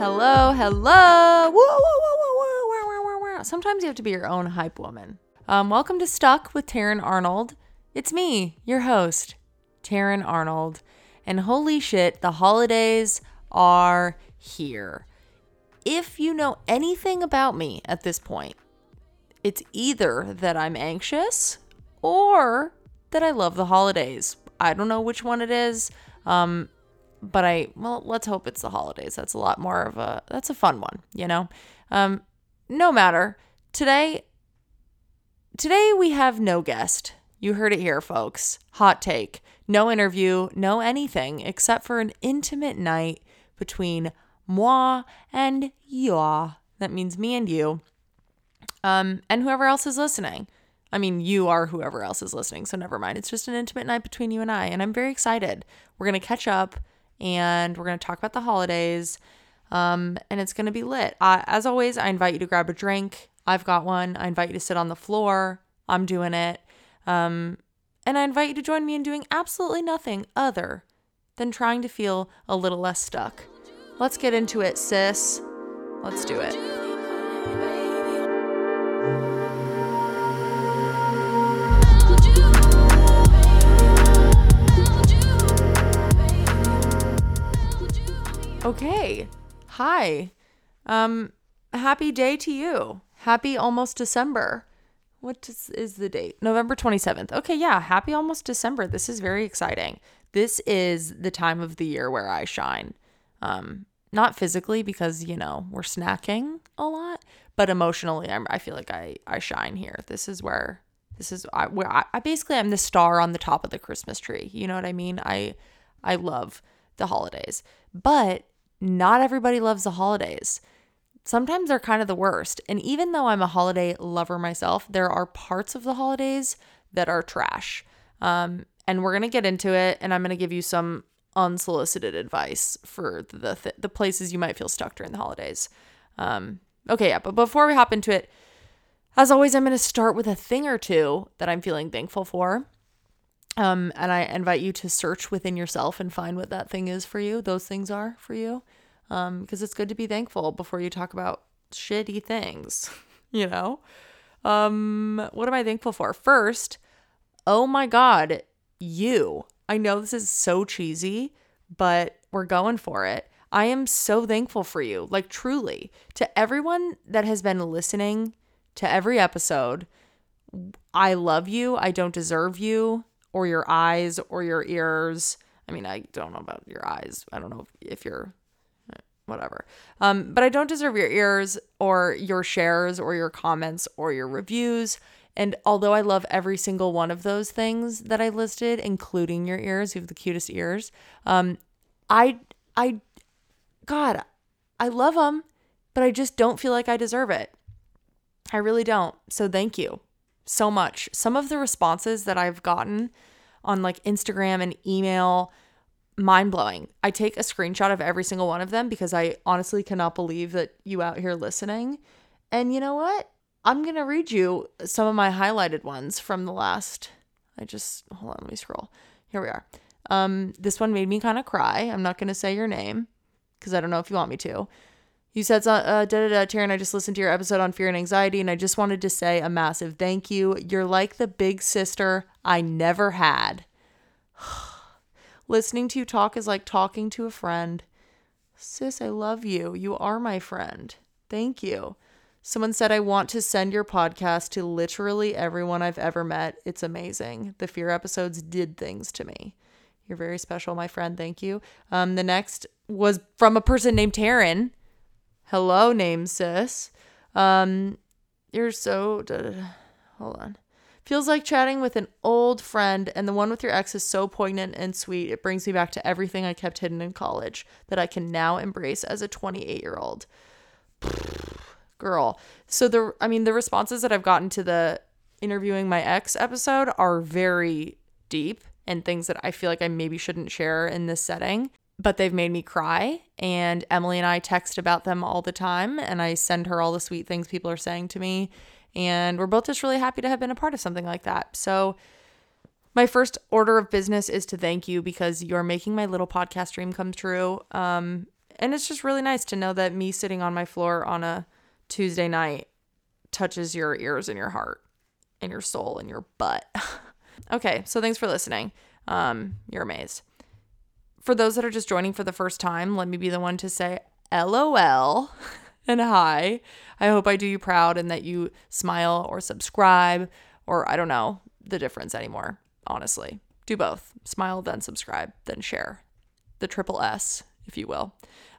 Hello, hello. Woo, woo, woo. Sometimes you have to be your own hype woman. Um, welcome to Stuck with Taryn Arnold. It's me, your host, Taryn Arnold. And holy shit, the holidays are here. If you know anything about me at this point, it's either that I'm anxious or that I love the holidays. I don't know which one it is. Um, but I well, let's hope it's the holidays. That's a lot more of a that's a fun one, you know. Um, no matter. Today today we have no guest. You heard it here, folks. Hot take. No interview, no anything except for an intimate night between moi and ya. That means me and you. Um, and whoever else is listening. I mean, you are whoever else is listening, so never mind. It's just an intimate night between you and I, and I'm very excited. We're gonna catch up and we're going to talk about the holidays. Um, and it's going to be lit. As always, I invite you to grab a drink. I've got one. I invite you to sit on the floor. I'm doing it. Um, and I invite you to join me in doing absolutely nothing other than trying to feel a little less stuck. Let's get into it, sis. Let's do it. Okay. Hi. Um happy day to you. Happy almost December. What is, is the date? November 27th. Okay, yeah, happy almost December. This is very exciting. This is the time of the year where I shine. Um not physically because, you know, we're snacking a lot, but emotionally I'm, I feel like I I shine here. This is where this is I, where I, I basically I'm the star on the top of the Christmas tree. You know what I mean? I I love the holidays. But not everybody loves the holidays. Sometimes they're kind of the worst. And even though I'm a holiday lover myself, there are parts of the holidays that are trash. Um, and we're going to get into it, and I'm going to give you some unsolicited advice for the, th- the places you might feel stuck during the holidays. Um, okay, yeah, but before we hop into it, as always, I'm going to start with a thing or two that I'm feeling thankful for. Um, and I invite you to search within yourself and find what that thing is for you. Those things are for you. Um, because it's good to be thankful before you talk about shitty things, you know? Um, what am I thankful for? First, oh my God, you. I know this is so cheesy, but we're going for it. I am so thankful for you. Like, truly, to everyone that has been listening to every episode, I love you. I don't deserve you or your eyes or your ears. I mean, I don't know about your eyes. I don't know if, you're whatever. Um, but I don't deserve your ears or your shares or your comments or your reviews. And although I love every single one of those things that I listed, including your ears, you have the cutest ears. Um, I, I, God, I love them, but I just don't feel like I deserve it. I really don't. So thank you so much. Some of the responses that I've gotten on like Instagram and email, mind blowing. I take a screenshot of every single one of them because I honestly cannot believe that you out here listening. And you know what? I'm going to read you some of my highlighted ones from the last. I just, hold on, let me scroll. Here we are. Um, this one made me kind of cry. I'm not going to say your name because I don't know if you want me to. You said, uh, da da da, Taryn, I just listened to your episode on fear and anxiety, and I just wanted to say a massive thank you. You're like the big sister I never had. Listening to you talk is like talking to a friend. Sis, I love you. You are my friend. Thank you. Someone said, I want to send your podcast to literally everyone I've ever met. It's amazing. The fear episodes did things to me. You're very special, my friend. Thank you. Um, the next was from a person named Taryn hello name sis. Um you're so hold on. Feels like chatting with an old friend and the one with your ex is so poignant and sweet it brings me back to everything i kept hidden in college that i can now embrace as a 28 year old girl so the i mean the responses that i've gotten to the interviewing my ex episode are very deep and things that i feel like i maybe shouldn't share in this setting but they've made me cry. And Emily and I text about them all the time, and I send her all the sweet things people are saying to me. And we're both just really happy to have been a part of something like that. So, my first order of business is to thank you because you're making my little podcast dream come true. Um, and it's just really nice to know that me sitting on my floor on a Tuesday night touches your ears and your heart and your soul and your butt. okay, so thanks for listening. Um, you're amazed. For those that are just joining for the first time, let me be the one to say LOL and hi. I hope I do you proud and that you smile or subscribe or I don't know the difference anymore, honestly. Do both. Smile, then subscribe, then share. The triple S, if you will.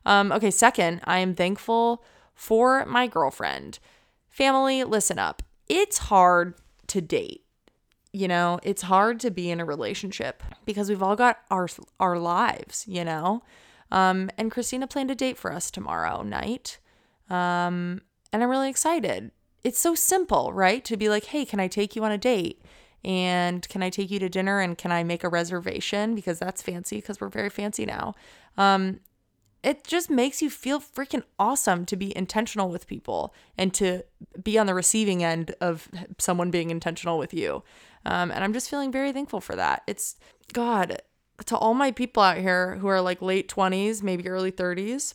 Um, okay, second, I am thankful for my girlfriend. Family, listen up. It's hard to date. You know, it's hard to be in a relationship because we've all got our our lives, you know. Um, and Christina planned a date for us tomorrow night. Um, and I'm really excited. It's so simple, right? To be like, hey, can I take you on a date? And can I take you to dinner? And can I make a reservation? Because that's fancy, because we're very fancy now. Um, it just makes you feel freaking awesome to be intentional with people and to be on the receiving end of someone being intentional with you. Um, and I'm just feeling very thankful for that. It's God to all my people out here who are like late 20s, maybe early 30s.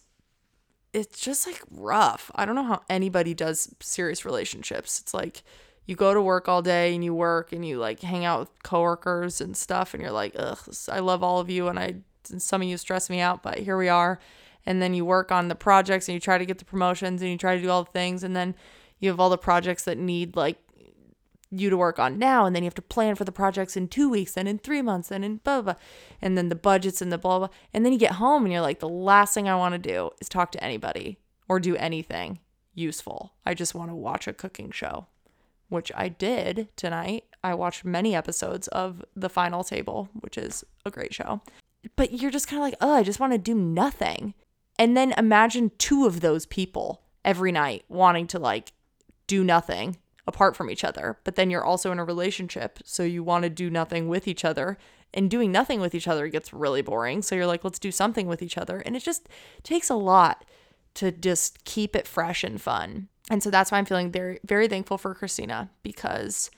It's just like rough. I don't know how anybody does serious relationships. It's like you go to work all day and you work and you like hang out with coworkers and stuff and you're like, ugh, I love all of you and I and some of you stress me out, but here we are. And then you work on the projects and you try to get the promotions and you try to do all the things. And then you have all the projects that need like you to work on now. And then you have to plan for the projects in two weeks and in three months and in blah, blah, blah. And then the budgets and the blah, blah. And then you get home and you're like, the last thing I want to do is talk to anybody or do anything useful. I just want to watch a cooking show, which I did tonight. I watched many episodes of The Final Table, which is a great show but you're just kind of like, oh, I just want to do nothing. And then imagine two of those people every night wanting to like do nothing apart from each other. But then you're also in a relationship. So you want to do nothing with each other. And doing nothing with each other gets really boring. So you're like, let's do something with each other. And it just takes a lot to just keep it fresh and fun. And so that's why I'm feeling very, very thankful for Christina because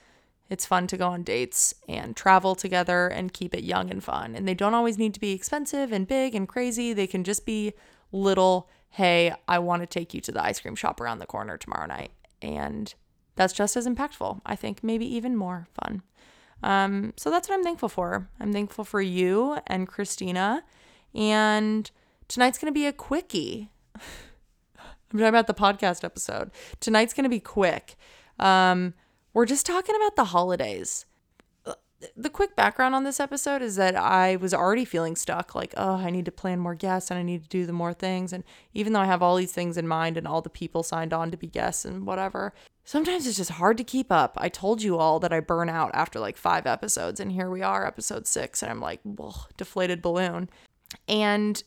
it's fun to go on dates and travel together and keep it young and fun. And they don't always need to be expensive and big and crazy. They can just be little, hey, I want to take you to the ice cream shop around the corner tomorrow night. And that's just as impactful. I think maybe even more fun. Um, so that's what I'm thankful for. I'm thankful for you and Christina. And tonight's going to be a quickie. I'm talking about the podcast episode. Tonight's going to be quick. Um, we're just talking about the holidays. Uh, the quick background on this episode is that I was already feeling stuck like, oh, I need to plan more guests and I need to do the more things. And even though I have all these things in mind and all the people signed on to be guests and whatever, sometimes it's just hard to keep up. I told you all that I burn out after like five episodes, and here we are, episode six, and I'm like, well, deflated balloon. And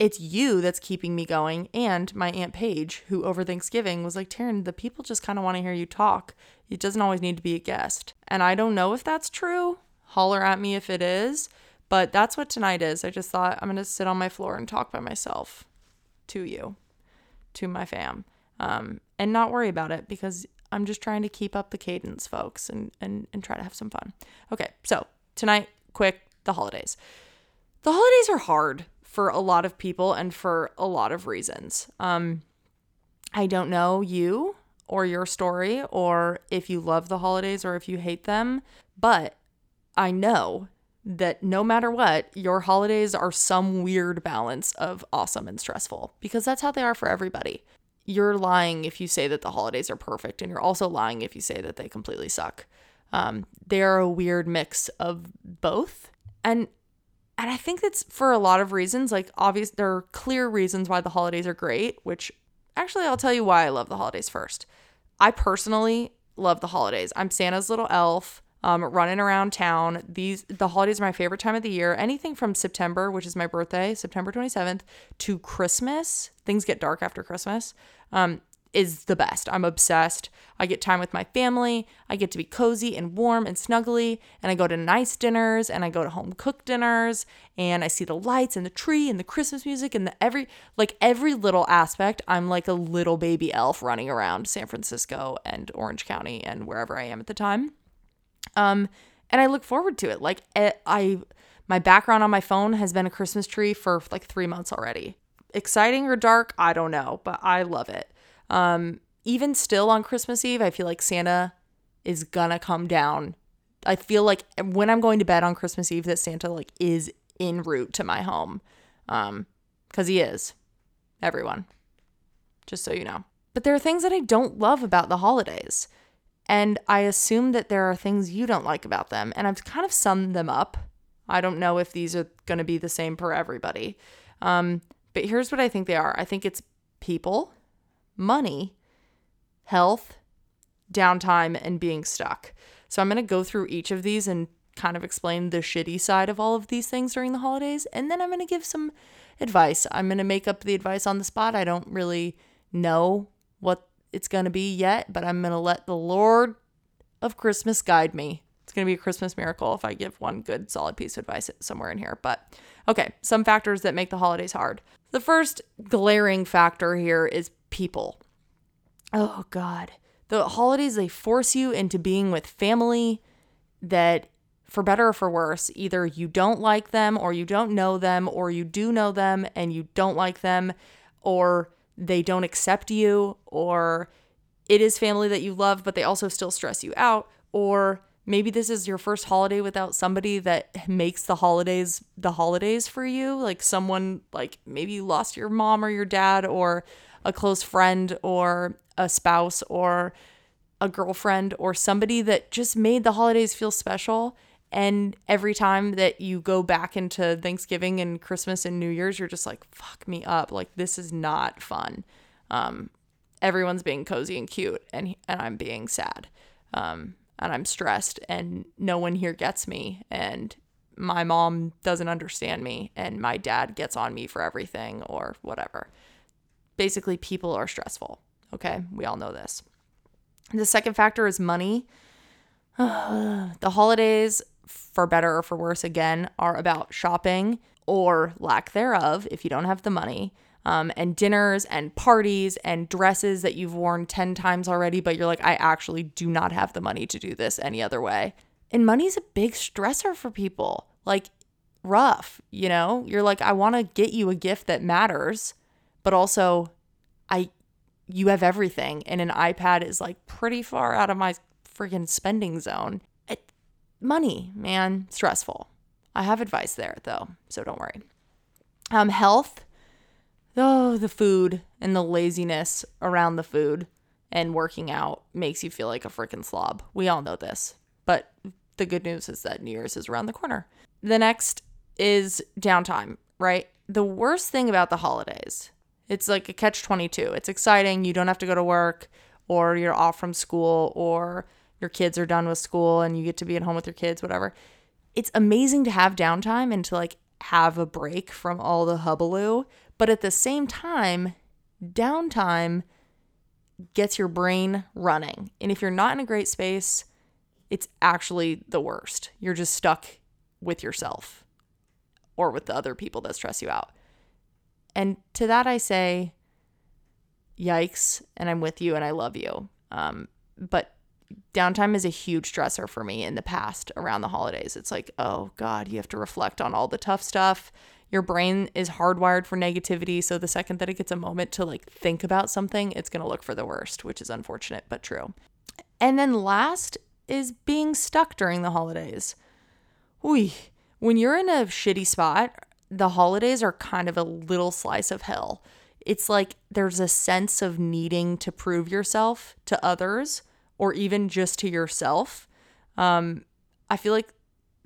it's you that's keeping me going. And my Aunt Paige, who over Thanksgiving was like, Taryn, the people just kind of want to hear you talk. It doesn't always need to be a guest. And I don't know if that's true. Holler at me if it is. But that's what tonight is. I just thought I'm going to sit on my floor and talk by myself to you, to my fam, um, and not worry about it because I'm just trying to keep up the cadence, folks, and, and, and try to have some fun. Okay, so tonight, quick, the holidays. The holidays are hard for a lot of people and for a lot of reasons. Um, I don't know you or your story or if you love the holidays or if you hate them, but I know that no matter what, your holidays are some weird balance of awesome and stressful because that's how they are for everybody. You're lying if you say that the holidays are perfect, and you're also lying if you say that they completely suck. Um, they're a weird mix of both. And and I think that's for a lot of reasons. Like, obvious, there are clear reasons why the holidays are great, which actually, I'll tell you why I love the holidays first. I personally love the holidays. I'm Santa's little elf. Um, running around town. These the holidays are my favorite time of the year. Anything from September, which is my birthday, September 27th, to Christmas. Things get dark after Christmas. Um, is the best. I'm obsessed. I get time with my family. I get to be cozy and warm and snuggly. And I go to nice dinners and I go to home cooked dinners and I see the lights and the tree and the Christmas music and the every like every little aspect. I'm like a little baby elf running around San Francisco and Orange County and wherever I am at the time. Um and I look forward to it. Like eh, I my background on my phone has been a Christmas tree for like 3 months already Exciting or dark, I don't know, but I love it. Um, even still on Christmas Eve, I feel like Santa is gonna come down. I feel like when I'm going to bed on Christmas Eve that Santa like is en route to my home. Um, cuz he is. Everyone. Just so you know. But there are things that I don't love about the holidays. And I assume that there are things you don't like about them. And I've kind of summed them up. I don't know if these are going to be the same for everybody. Um, but here's what I think they are I think it's people, money, health, downtime, and being stuck. So I'm going to go through each of these and kind of explain the shitty side of all of these things during the holidays. And then I'm going to give some advice. I'm going to make up the advice on the spot. I don't really know what it's going to be yet, but I'm going to let the Lord of Christmas guide me. It's going to be a Christmas miracle if I give one good solid piece of advice somewhere in here. But okay, some factors that make the holidays hard. The first glaring factor here is people. Oh, God. The holidays, they force you into being with family that, for better or for worse, either you don't like them or you don't know them, or you do know them and you don't like them, or they don't accept you, or it is family that you love, but they also still stress you out, or maybe this is your first holiday without somebody that makes the holidays the holidays for you like someone like maybe you lost your mom or your dad or a close friend or a spouse or a girlfriend or somebody that just made the holidays feel special and every time that you go back into Thanksgiving and Christmas and New Year's, you're just like, fuck me up. Like, this is not fun. Um, everyone's being cozy and cute, and, and I'm being sad. Um, and I'm stressed and no one here gets me and my mom doesn't understand me and my dad gets on me for everything or whatever. Basically, people are stressful. Okay, we all know this. The second factor is money. the holidays, for better or for worse, again, are about shopping or lack thereof if you don't have the money um, and dinners and parties and dresses that you've worn 10 times already, but you're like, I actually do not have the money to do this any other way. And money's a big stressor for people. Like, rough, you know? You're like, I want to get you a gift that matters, but also, I, you have everything, and an iPad is like pretty far out of my freaking spending zone. It, money, man, stressful. I have advice there though, so don't worry. Um, health oh, the food and the laziness around the food and working out makes you feel like a freaking slob. We all know this. But the good news is that New Year's is around the corner. The next is downtime, right? The worst thing about the holidays, it's like a catch 22. It's exciting. You don't have to go to work or you're off from school or your kids are done with school and you get to be at home with your kids, whatever. It's amazing to have downtime and to like have a break from all the hubbub, but at the same time, downtime gets your brain running. And if you're not in a great space, it's actually the worst. You're just stuck with yourself or with the other people that stress you out. And to that, I say, yikes. And I'm with you and I love you. Um, but downtime is a huge stressor for me in the past around the holidays. It's like, oh God, you have to reflect on all the tough stuff your brain is hardwired for negativity. So the second that it gets a moment to like think about something, it's going to look for the worst, which is unfortunate but true. And then last is being stuck during the holidays. Ooh, when you're in a shitty spot, the holidays are kind of a little slice of hell. It's like there's a sense of needing to prove yourself to others or even just to yourself. Um, I feel like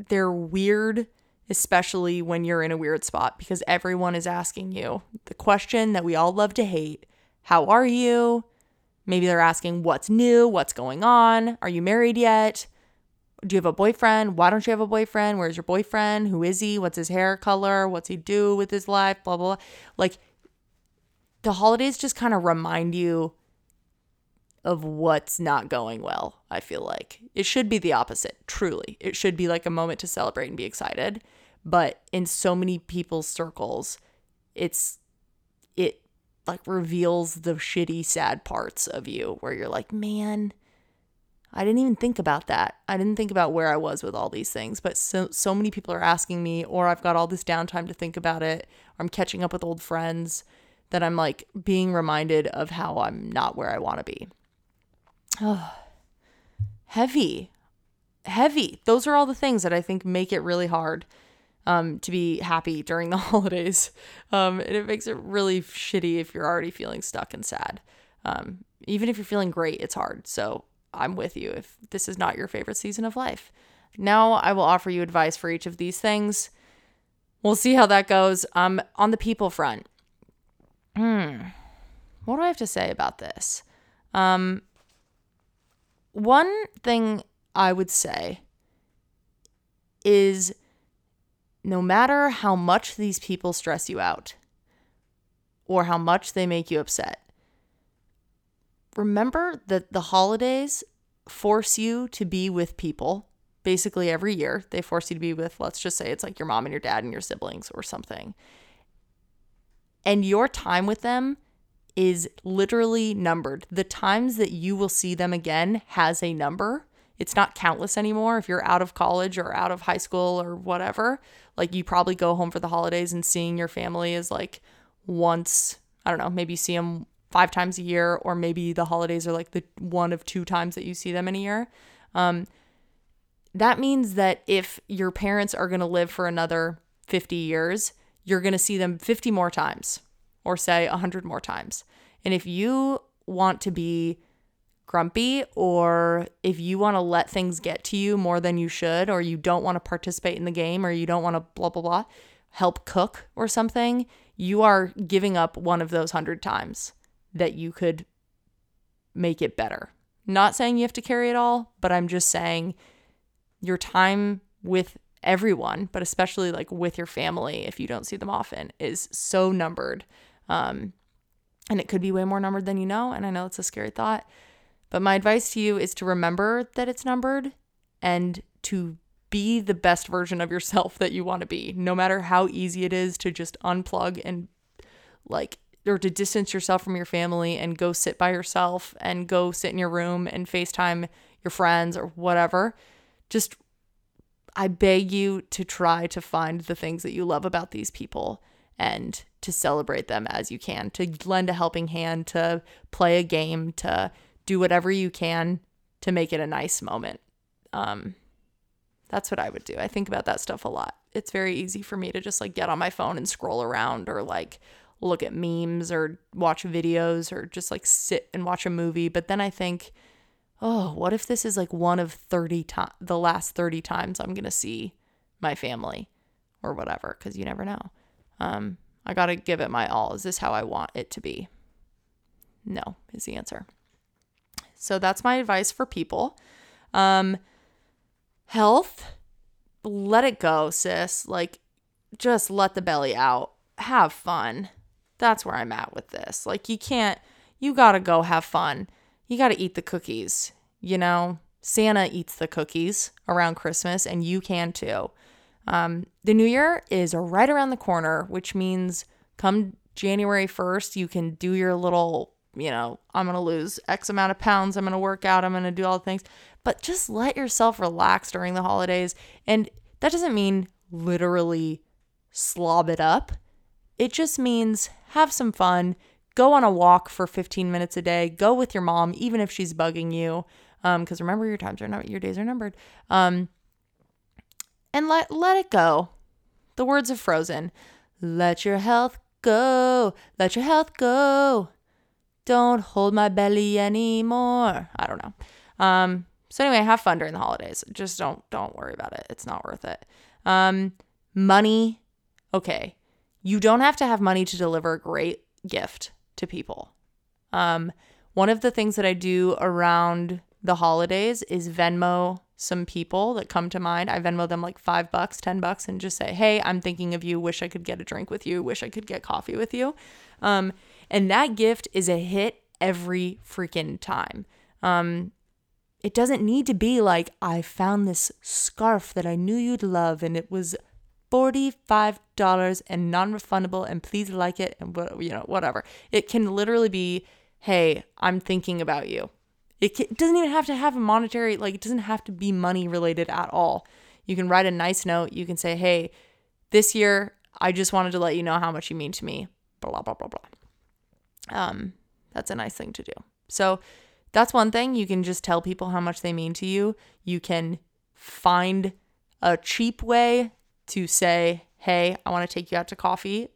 they're weird especially when you're in a weird spot because everyone is asking you the question that we all love to hate How are you? Maybe they're asking, What's new? What's going on? Are you married yet? Do you have a boyfriend? Why don't you have a boyfriend? Where's your boyfriend? Who is he? What's his hair color? What's he do with his life? Blah, blah, blah. Like the holidays just kind of remind you of what's not going well, I feel like. It should be the opposite, truly. It should be like a moment to celebrate and be excited. But in so many people's circles, it's it like reveals the shitty, sad parts of you where you're like, man, I didn't even think about that. I didn't think about where I was with all these things, but so so many people are asking me or I've got all this downtime to think about it, or I'm catching up with old friends that I'm like being reminded of how I'm not where I want to be. Oh, heavy. Heavy. Those are all the things that I think make it really hard um, to be happy during the holidays. Um, and it makes it really shitty if you're already feeling stuck and sad. Um, even if you're feeling great, it's hard. So I'm with you if this is not your favorite season of life. Now I will offer you advice for each of these things. We'll see how that goes. Um, on the people front, hmm, what do I have to say about this? Um, one thing I would say is no matter how much these people stress you out or how much they make you upset, remember that the holidays force you to be with people basically every year. They force you to be with, let's just say it's like your mom and your dad and your siblings or something. And your time with them is literally numbered. The times that you will see them again has a number. It's not countless anymore. If you're out of college or out of high school or whatever, like you probably go home for the holidays and seeing your family is like once, I don't know, maybe you see them five times a year, or maybe the holidays are like the one of two times that you see them in a year. Um, that means that if your parents are going to live for another 50 years, you're going to see them 50 more times or say 100 more times. And if you want to be grumpy or if you want to let things get to you more than you should or you don't want to participate in the game or you don't want to blah blah blah help cook or something, you are giving up one of those 100 times that you could make it better. Not saying you have to carry it all, but I'm just saying your time with everyone, but especially like with your family, if you don't see them often, is so numbered. Um, and it could be way more numbered than you know. And I know it's a scary thought. But my advice to you is to remember that it's numbered and to be the best version of yourself that you want to be, no matter how easy it is to just unplug and like or to distance yourself from your family and go sit by yourself and go sit in your room and FaceTime your friends or whatever. Just, I beg you to try to find the things that you love about these people and to celebrate them as you can, to lend a helping hand, to play a game, to do whatever you can to make it a nice moment. Um, that's what I would do. I think about that stuff a lot. It's very easy for me to just like get on my phone and scroll around or like look at memes or watch videos or just like sit and watch a movie. But then I think, oh, what if this is like one of 30 times, the last 30 times I'm going to see my family or whatever? Because you never know. Um, I got to give it my all. Is this how I want it to be? No, is the answer. So that's my advice for people. Um, health, let it go, sis. Like, just let the belly out. Have fun. That's where I'm at with this. Like, you can't, you gotta go have fun. You gotta eat the cookies. You know, Santa eats the cookies around Christmas, and you can too. Um, the new year is right around the corner, which means come January 1st, you can do your little, you know, I'm going to lose X amount of pounds. I'm going to work out. I'm going to do all the things. But just let yourself relax during the holidays. And that doesn't mean literally slob it up. It just means have some fun, go on a walk for 15 minutes a day, go with your mom, even if she's bugging you. Because um, remember, your times are not your days are numbered. Um, and let let it go. The words of Frozen: "Let your health go, let your health go. Don't hold my belly anymore." I don't know. Um, so anyway, have fun during the holidays. Just don't don't worry about it. It's not worth it. Um, money, okay. You don't have to have money to deliver a great gift to people. Um, one of the things that I do around the holidays is Venmo some people that come to mind. I Venmo them like five bucks, 10 bucks, and just say, hey, I'm thinking of you. Wish I could get a drink with you. Wish I could get coffee with you. Um, and that gift is a hit every freaking time. Um, it doesn't need to be like, I found this scarf that I knew you'd love and it was $45 and non-refundable and please like it and you know whatever. It can literally be, "Hey, I'm thinking about you." It, it doesn't even have to have a monetary, like, it doesn't have to be money related at all. You can write a nice note. You can say, hey, this year, I just wanted to let you know how much you mean to me. Blah, blah, blah, blah. Um, that's a nice thing to do. So that's one thing. You can just tell people how much they mean to you. You can find a cheap way to say, hey, I want to take you out to coffee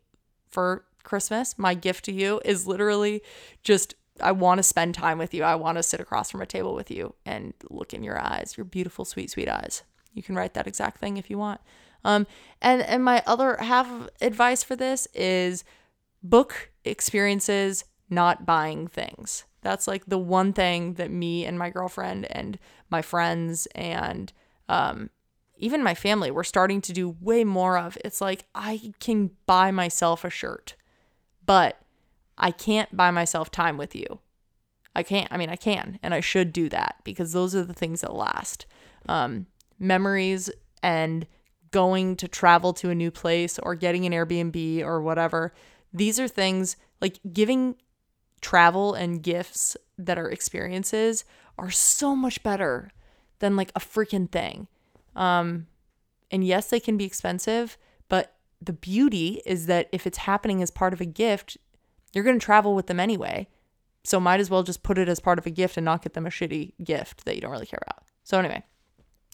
for Christmas. My gift to you is literally just I want to spend time with you. I want to sit across from a table with you and look in your eyes, your beautiful, sweet, sweet eyes. You can write that exact thing if you want. Um, and and my other half of advice for this is book experiences, not buying things. That's like the one thing that me and my girlfriend and my friends and um, even my family we're starting to do way more of. It's like I can buy myself a shirt, but I can't buy myself time with you. I can't. I mean, I can, and I should do that because those are the things that last. Um, memories and going to travel to a new place or getting an Airbnb or whatever. These are things like giving travel and gifts that are experiences are so much better than like a freaking thing. Um, and yes, they can be expensive, but the beauty is that if it's happening as part of a gift, you're going to travel with them anyway. So might as well just put it as part of a gift and not get them a shitty gift that you don't really care about. So anyway,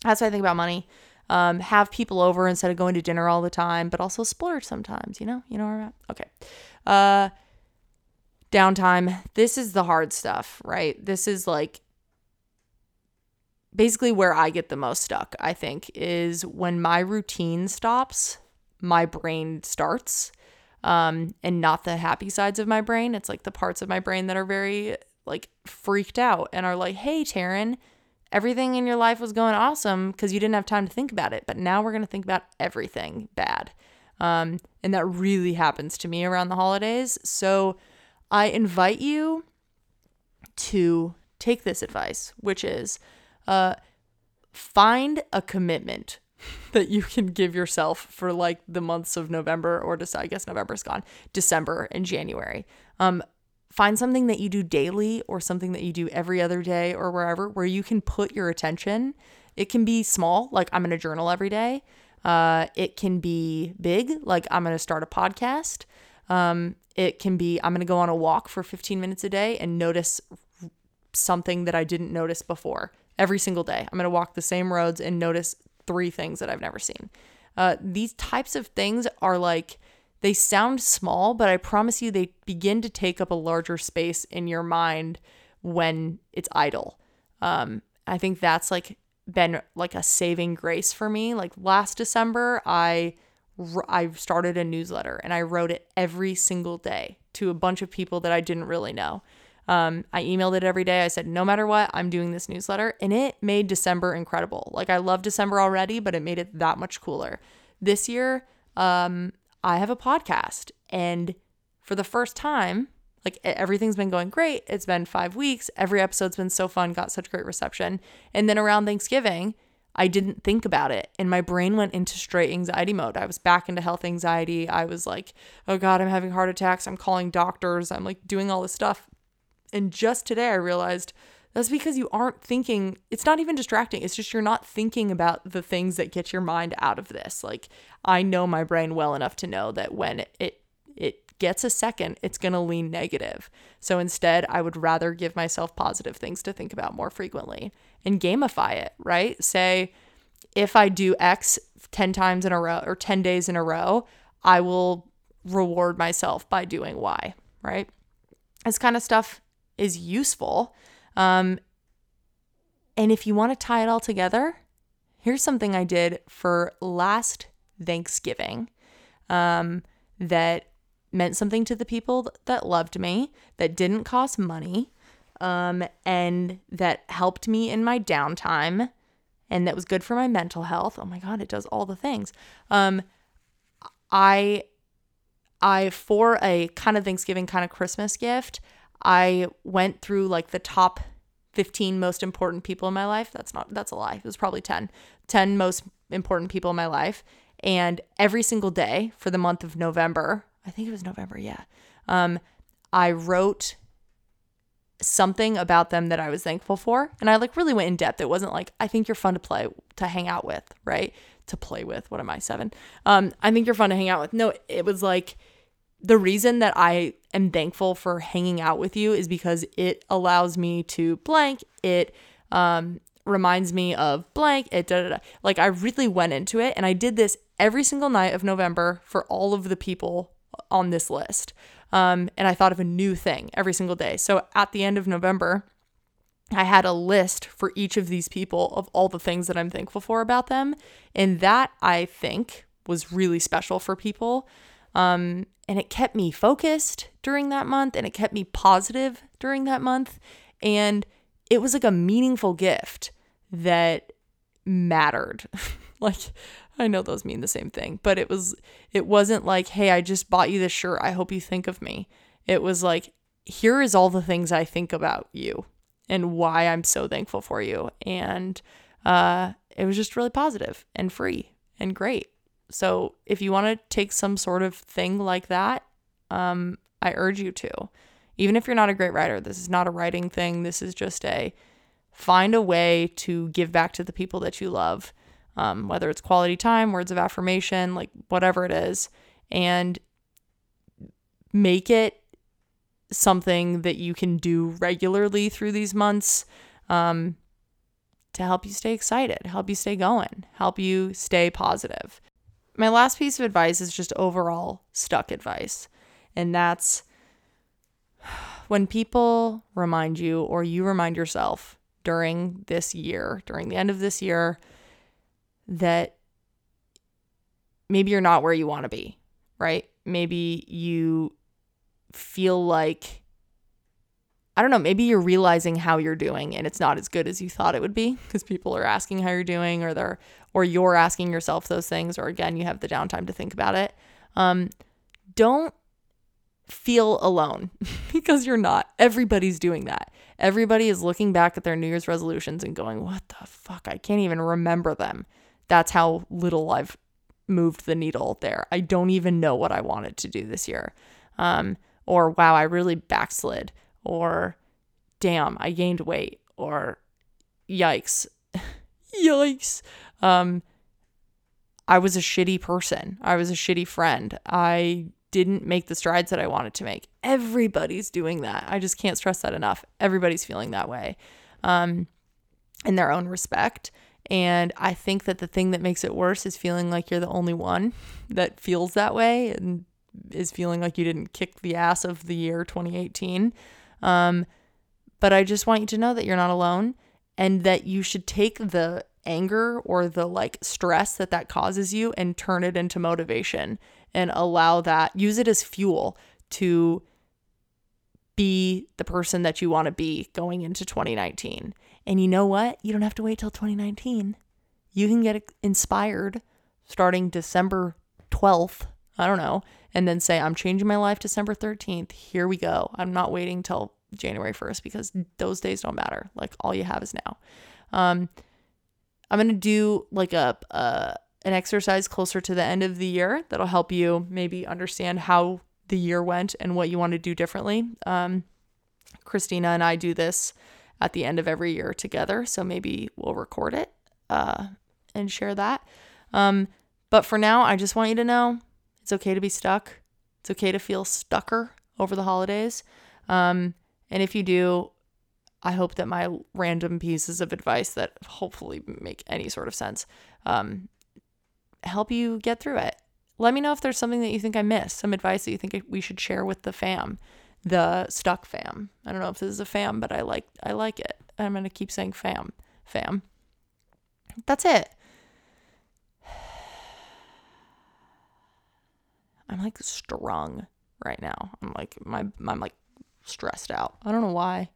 that's what I think about money. Um, have people over instead of going to dinner all the time, but also splurge sometimes, you know? You know where I'm at? Okay. Uh, downtime. This is the hard stuff, right? This is like basically where I get the most stuck, I think, is when my routine stops, my brain starts. Um, and not the happy sides of my brain. It's like the parts of my brain that are very like freaked out and are like, hey, Taryn, everything in your life was going awesome because you didn't have time to think about it. But now we're going to think about everything bad. Um, and that really happens to me around the holidays. So I invite you to take this advice, which is uh, find a commitment that you can give yourself for like the months of November or December. I guess November's gone, December and January. Um, find something that you do daily or something that you do every other day or wherever where you can put your attention. It can be small, like I'm to journal every day. Uh, it can be big, like I'm going to start a podcast. Um, it can be I'm going to go on a walk for 15 minutes a day and notice something that I didn't notice before every single day. I'm going to walk the same roads and notice three things that I've never seen. Uh, these types of things are like, they sound small, but I promise you they begin to take up a larger space in your mind when it's idle. Um, I think that's like been like a saving grace for me. Like last December, I I started a newsletter and I wrote it every single day to a bunch of people that I didn't really know. Um, I emailed it every day. I said, no matter what, I'm doing this newsletter. And it made December incredible. Like, I love December already, but it made it that much cooler. This year, um, I have a podcast. And for the first time, like everything's been going great. It's been five weeks. Every episode's been so fun, got such great reception. And then around Thanksgiving, I didn't think about it. And my brain went into straight anxiety mode. I was back into health anxiety. I was like, oh God, I'm having heart attacks. I'm calling doctors. I'm like doing all this stuff. And just today I realized that's because you aren't thinking, it's not even distracting. It's just you're not thinking about the things that get your mind out of this. Like I know my brain well enough to know that when it it, gets a second, it's going to lean negative. So instead, I would rather give myself positive things to think about more frequently and gamify it, right? Say if I do X 10 times in a row or 10 days in a row, I will reward myself by doing Y, right? This kind of stuff is useful. Um, and if you want to tie it all together, here's something I did for last Thanksgiving um, that meant something to the people that loved me, that didn't cost money, um, and that helped me in my downtime, and that was good for my mental health. Oh my God, it does all the things. Um, I, I for a kind of Thanksgiving, kind of Christmas gift, I went through like the top 15 most important people in my life. That's not, that's a lie. It was probably 10. 10 most important people in my life. And every single day for the month of November, I think it was November, yeah. Um, I wrote something about them that I was thankful for. And I like really went in depth. It wasn't like, I think you're fun to play, to hang out with, right? To play with. What am I, seven? Um, I think you're fun to hang out with. No, it was like the reason that I am thankful for hanging out with you is because it allows me to blank. It um, reminds me of blank. It da, da, da. like I really went into it, and I did this every single night of November for all of the people on this list. Um, and I thought of a new thing every single day. So at the end of November, I had a list for each of these people of all the things that I'm thankful for about them. And that I think was really special for people. Um, and it kept me focused during that month and it kept me positive during that month. And it was like a meaningful gift that mattered. like, I know those mean the same thing, but it was, it wasn't like, hey, I just bought you this shirt. I hope you think of me. It was like, here is all the things I think about you and why I'm so thankful for you. And uh, it was just really positive and free and great. So if you want to take some sort of thing like that, um, I urge you to. Even if you're not a great writer, this is not a writing thing. This is just a find a way to give back to the people that you love, um, whether it's quality time, words of affirmation, like whatever it is, and make it something that you can do regularly through these months um, to help you stay excited, help you stay going, help you stay positive my last piece of advice is just overall stuck advice. And that's when people remind you or you remind yourself during this year, during the end of this year, that maybe you're not where you want to be, right? Maybe you feel like I don't know, maybe you're realizing how you're doing and it's not as good as you thought it would be because people are asking how you're doing or they're or you're asking yourself those things or again you have the downtime to think about it. Um, don't feel alone because you're not. Everybody's doing that. Everybody is looking back at their New Year's resolutions and going, "What the fuck? I can't even remember them." That's how little I've moved the needle there. I don't even know what I wanted to do this year. Um, or wow, I really backslid or damn, I gained weight, or yikes, yikes. Um, I was a shitty person. I was a shitty friend. I didn't make the strides that I wanted to make. Everybody's doing that. I just can't stress that enough. Everybody's feeling that way um, in their own respect. And I think that the thing that makes it worse is feeling like you're the only one that feels that way and is feeling like you didn't kick the ass of the year 2018. Um, but I just want you to know that you're not alone and that you should take the anger or the like stress that that causes you and turn it into motivation and allow that, use it as fuel to be the person that you want to be going into 2019. And you know what? You don't have to wait till 2019. You can get inspired starting December 12th. I don't know and then say, I'm changing my life December 13th. Here we go. I'm not waiting till January 1st because those days don't matter. Like all you have is now. Um, I'm going to do like a, a, an exercise closer to the end of the year that'll help you maybe understand how the year went and what you want to do differently. Um, Christina and I do this at the end of every year together. So maybe we'll record it uh, and share that. Um, but for now, I just want you to know it's okay to be stuck. It's okay to feel stucker over the holidays. Um, and if you do, I hope that my random pieces of advice that hopefully make any sort of sense um, help you get through it. Let me know if there's something that you think I missed, some advice that you think we should share with the fam, the stuck fam. I don't know if this is a fam, but I like I like it. I'm gonna keep saying fam, fam. That's it. I'm like strung right now. I'm like my I'm like stressed out. I don't know why.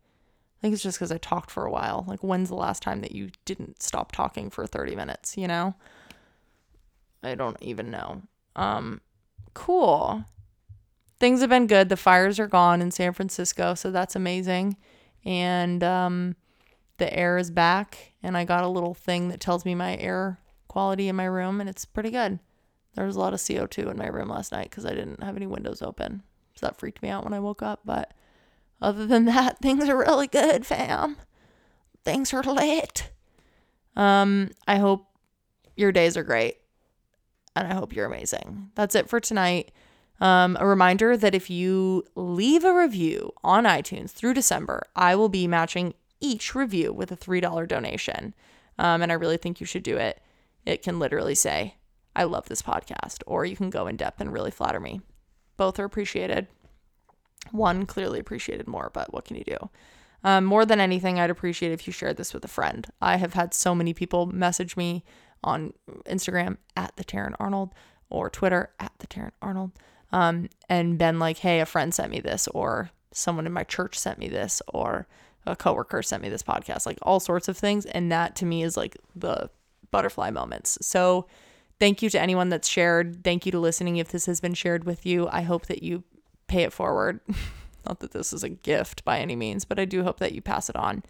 I think it's just because I talked for a while. Like, when's the last time that you didn't stop talking for 30 minutes, you know? I don't even know. Um, cool. Things have been good. The fires are gone in San Francisco, so that's amazing. And um, the air is back, and I got a little thing that tells me my air quality in my room, and it's pretty good. There was a lot of CO2 in my room last night because I didn't have any windows open. So that freaked me out when I woke up. But other than that, things are really good, fam. Things are lit. Um, I hope your days are great. And I hope you're amazing. That's it for tonight. Um, a reminder that if you leave a review on iTunes through December, I will be matching each review with a $3 donation. Um, and I really think you should do it. It can literally say, I love this podcast, or you can go in depth and really flatter me. Both are appreciated. One clearly appreciated more, but what can you do? Um, more than anything, I'd appreciate if you shared this with a friend. I have had so many people message me on Instagram at the Taryn Arnold or Twitter at the Taryn Arnold um, and been like, hey, a friend sent me this, or someone in my church sent me this, or a coworker sent me this podcast, like all sorts of things. And that to me is like the butterfly moments. So thank you to anyone that's shared. Thank you to listening if this has been shared with you. I hope that you pay it forward. Not that this is a gift by any means, but I do hope that you pass it on.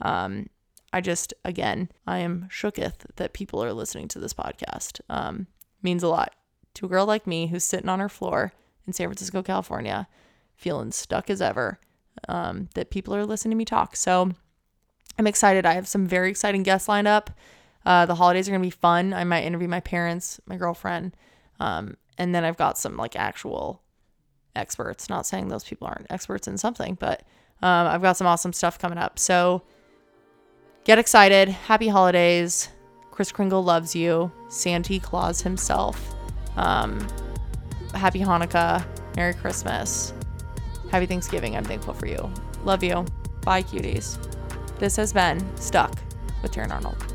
Um, I just, again, I am shooketh that people are listening to this podcast. Um, means a lot to a girl like me who's sitting on her floor in San Francisco, California, feeling stuck as ever. Um, that people are listening to me talk. So I'm excited. I have some very exciting guests lined up. Uh, the holidays are gonna be fun. I might interview my parents, my girlfriend, um, and then I've got some like actual experts. Not saying those people aren't experts in something, but um, I've got some awesome stuff coming up. So get excited. Happy holidays. Kris Kringle loves you. Santa Claus himself. Um, happy Hanukkah. Merry Christmas. Happy Thanksgiving. I'm thankful for you. Love you. Bye, cuties. This has been Stuck with Taryn Arnold.